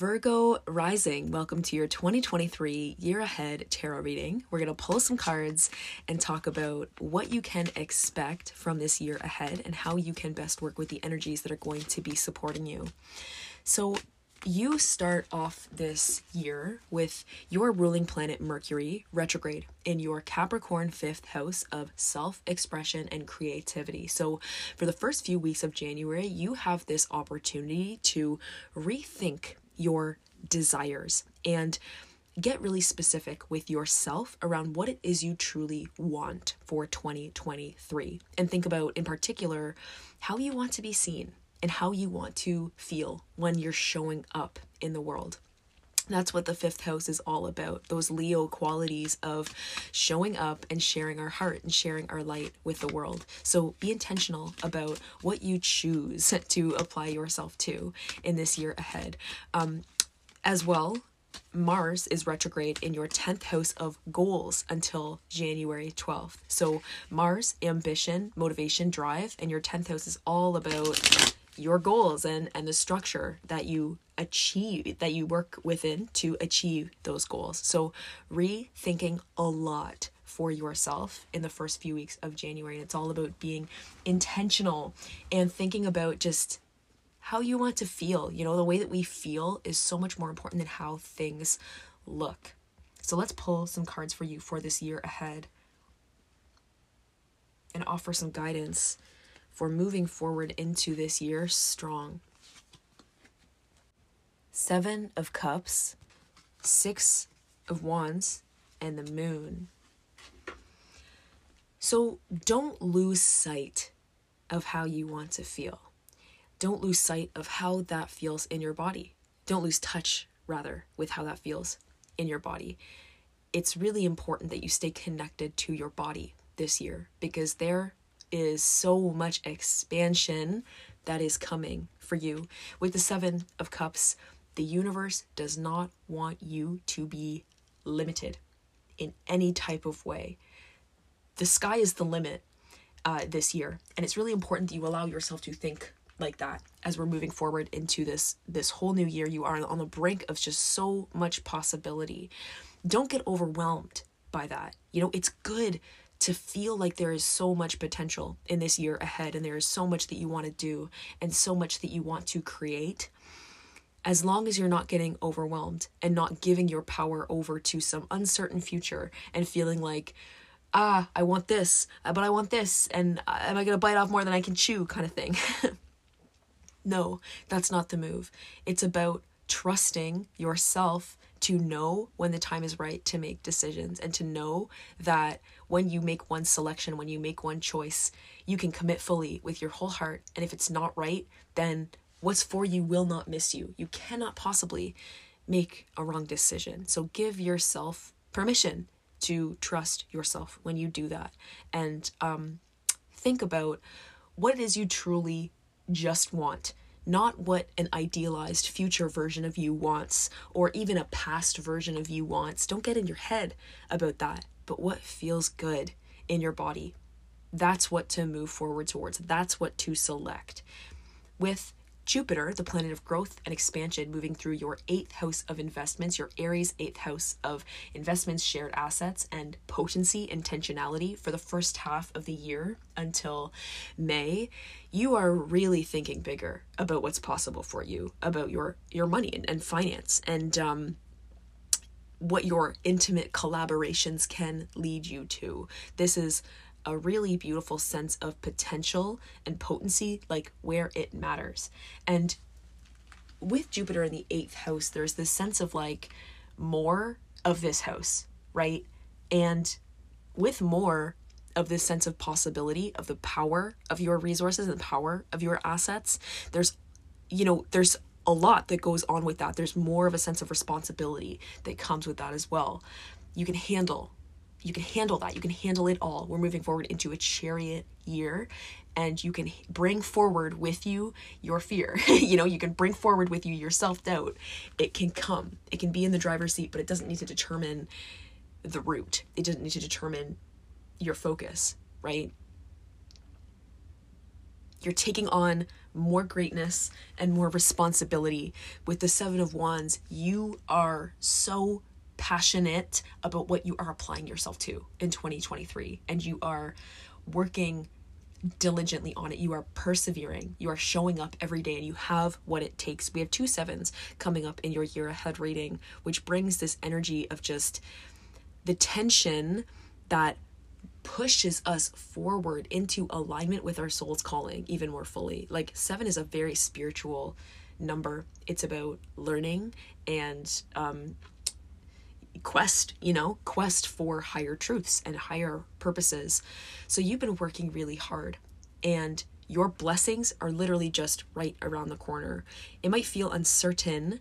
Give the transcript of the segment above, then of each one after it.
Virgo rising, welcome to your 2023 year ahead tarot reading. We're going to pull some cards and talk about what you can expect from this year ahead and how you can best work with the energies that are going to be supporting you. So, you start off this year with your ruling planet Mercury retrograde in your Capricorn fifth house of self expression and creativity. So, for the first few weeks of January, you have this opportunity to rethink your desires and get really specific with yourself around what it is you truly want for 2023. And think about, in particular, how you want to be seen and how you want to feel when you're showing up in the world. That's what the fifth house is all about. Those Leo qualities of showing up and sharing our heart and sharing our light with the world. So be intentional about what you choose to apply yourself to in this year ahead. Um, as well, Mars is retrograde in your 10th house of goals until January 12th. So, Mars, ambition, motivation, drive, and your 10th house is all about your goals and and the structure that you achieve that you work within to achieve those goals. So rethinking a lot for yourself in the first few weeks of January. It's all about being intentional and thinking about just how you want to feel. You know the way that we feel is so much more important than how things look. So let's pull some cards for you for this year ahead and offer some guidance for moving forward into this year strong. Seven of Cups, Six of Wands, and the Moon. So don't lose sight of how you want to feel. Don't lose sight of how that feels in your body. Don't lose touch, rather, with how that feels in your body. It's really important that you stay connected to your body this year because there is so much expansion that is coming for you. With the Seven of Cups, the universe does not want you to be limited in any type of way. The sky is the limit uh, this year, and it's really important that you allow yourself to think like that as we're moving forward into this this whole new year. You are on the brink of just so much possibility. Don't get overwhelmed by that. You know, it's good to feel like there is so much potential in this year ahead and there is so much that you want to do and so much that you want to create as long as you're not getting overwhelmed and not giving your power over to some uncertain future and feeling like ah i want this uh, but i want this and uh, am i going to bite off more than i can chew? kind of thing. No that's not the move. It's about trusting yourself to know when the time is right to make decisions and to know that when you make one selection, when you make one choice, you can commit fully with your whole heart. And if it's not right, then what's for you will not miss you. You cannot possibly make a wrong decision. So give yourself permission to trust yourself when you do that. And um, think about what it is you truly just want not what an idealized future version of you wants or even a past version of you wants. Don't get in your head about that, but what feels good in your body. That's what to move forward towards. That's what to select. With Jupiter, the planet of growth and expansion, moving through your eighth house of investments, your Aries eighth house of investments, shared assets, and potency, intentionality for the first half of the year until May, you are really thinking bigger about what's possible for you, about your your money and, and finance, and um, what your intimate collaborations can lead you to. This is a really beautiful sense of potential and potency, like where it matters. And with Jupiter in the eighth house, there's this sense of like more of this house, right? And with more of this sense of possibility, of the power of your resources and the power of your assets, there's, you know, there's a lot that goes on with that. There's more of a sense of responsibility that comes with that as well. You can handle you can handle that. You can handle it all. We're moving forward into a chariot year and you can bring forward with you your fear. you know, you can bring forward with you your self-doubt. It can come. It can be in the driver's seat, but it doesn't need to determine the route. It doesn't need to determine your focus, right? You're taking on more greatness and more responsibility. With the Seven of Wands, you are so passionate about what you are applying yourself to in 2023, and you are working diligently on it. You are persevering. You are showing up every day and you have what it takes. We have two sevens coming up in your year ahead rating, which brings this energy of just the tension that pushes us forward into alignment with our soul's calling even more fully. Like seven is a very spiritual number. It's about learning and um, quest, you know, quest for higher truths and higher purposes. So you've been working really hard and your blessings are literally just right around the corner. It might feel uncertain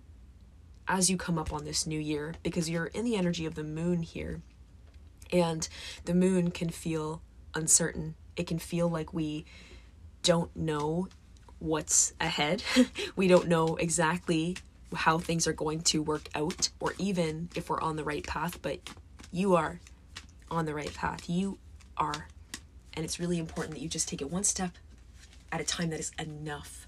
as you come up on this new year because you're in the energy of the moon here. And the moon can feel uncertain. It can feel like we don't know what's ahead. we don't know exactly how things are going to work out or even if we're on the right path, but you are on the right path. You are. And it's really important that you just take it one step at a time that is enough.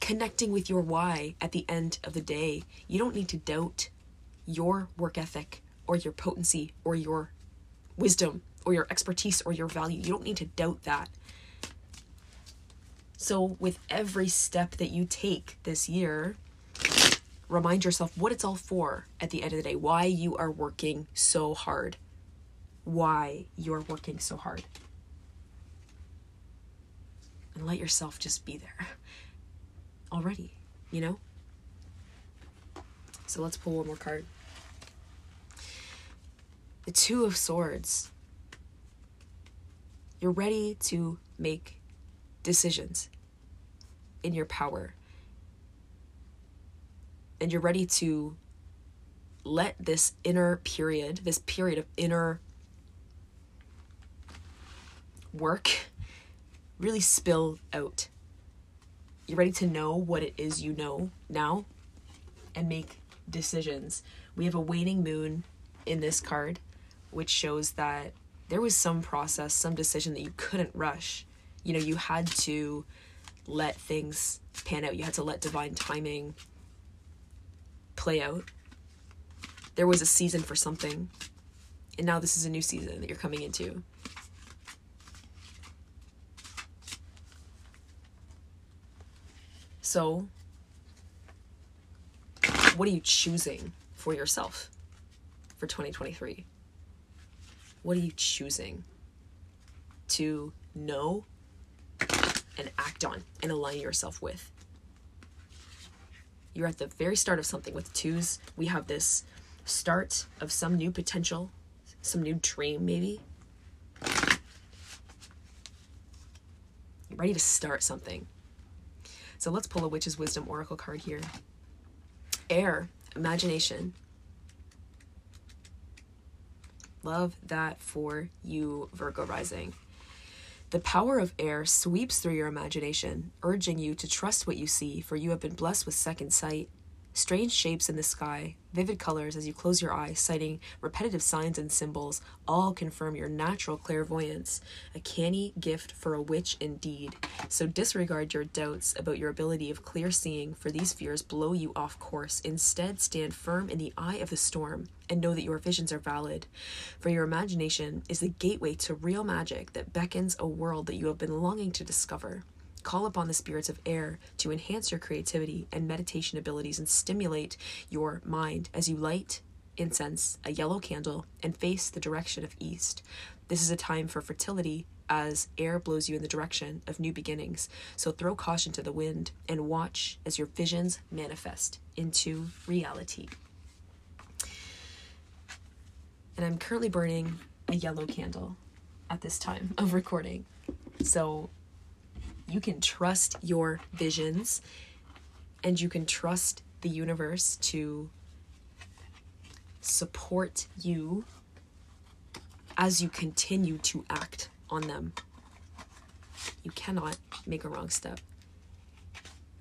Connecting with your why at the end of the day. You don't need to doubt your work ethic or your potency or your wisdom or your expertise or your value. You don't need to doubt that. So, with every step that you take this year, remind yourself what it's all for at the end of the day, why you are working so hard. Why you are working so hard. And let yourself just be there already, you know? So let's pull one more card. The Two of Swords. You're ready to make decisions in your power. And you're ready to let this inner period, this period of inner work, really spill out. You're ready to know what it is you know now and make decisions. We have a waning moon in this card, which shows that there was some process, some decision that you couldn't rush you know, you had to let things pan out. You had to let divine timing play out. There was a season for something, and now this is a new season that you're coming into. So, what are you choosing for yourself for 2023? What are you choosing to know and act on and align yourself with. You're at the very start of something with twos. We have this start of some new potential, some new dream, maybe. You're ready to start something. So let's pull a Witch's Wisdom Oracle card here. Air, imagination. Love that for you, Virgo rising. The power of air sweeps through your imagination, urging you to trust what you see, for you have been blessed with second sight. Strange shapes in the sky, vivid colors as you close your eyes, sighting repetitive signs and symbols, all confirm your natural clairvoyance, a canny gift for a witch indeed. So disregard your doubts about your ability of clear seeing, for these fears blow you off course. Instead, stand firm in the eye of the storm and know that your visions are valid. For your imagination is the gateway to real magic that beckons a world that you have been longing to discover. Call upon the spirits of air to enhance your creativity and meditation abilities and stimulate your mind as you light incense, a yellow candle, and face the direction of east. This is a time for fertility as air blows you in the direction of new beginnings. So throw caution to the wind and watch as your visions manifest into reality. And I'm currently burning a yellow candle at this time of recording. So you can trust your visions and you can trust the universe to support you as you continue to act on them. You cannot make a wrong step.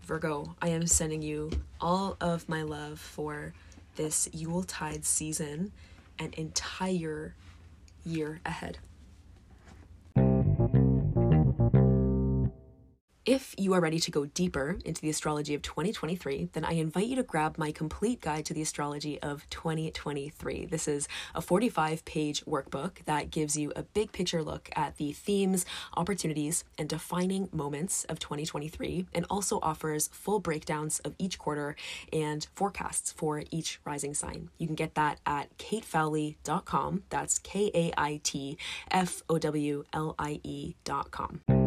Virgo, I am sending you all of my love for this Yuletide season and entire year ahead. If you are ready to go deeper into the astrology of 2023, then I invite you to grab my complete guide to the astrology of 2023. This is a 45 page workbook that gives you a big picture look at the themes, opportunities, and defining moments of 2023, and also offers full breakdowns of each quarter and forecasts for each rising sign. You can get that at kaitfowlie.com. That's K A I T F O W L I E.com.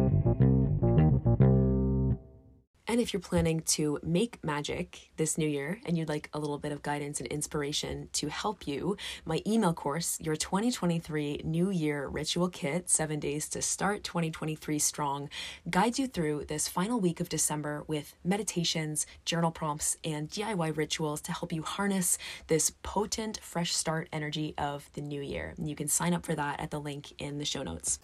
if you're planning to make magic this new year and you'd like a little bit of guidance and inspiration to help you, my email course, your 2023 New Year Ritual Kit, seven days to start 2023 strong, guides you through this final week of December with meditations, journal prompts, and DIY rituals to help you harness this potent, fresh start energy of the new year. You can sign up for that at the link in the show notes.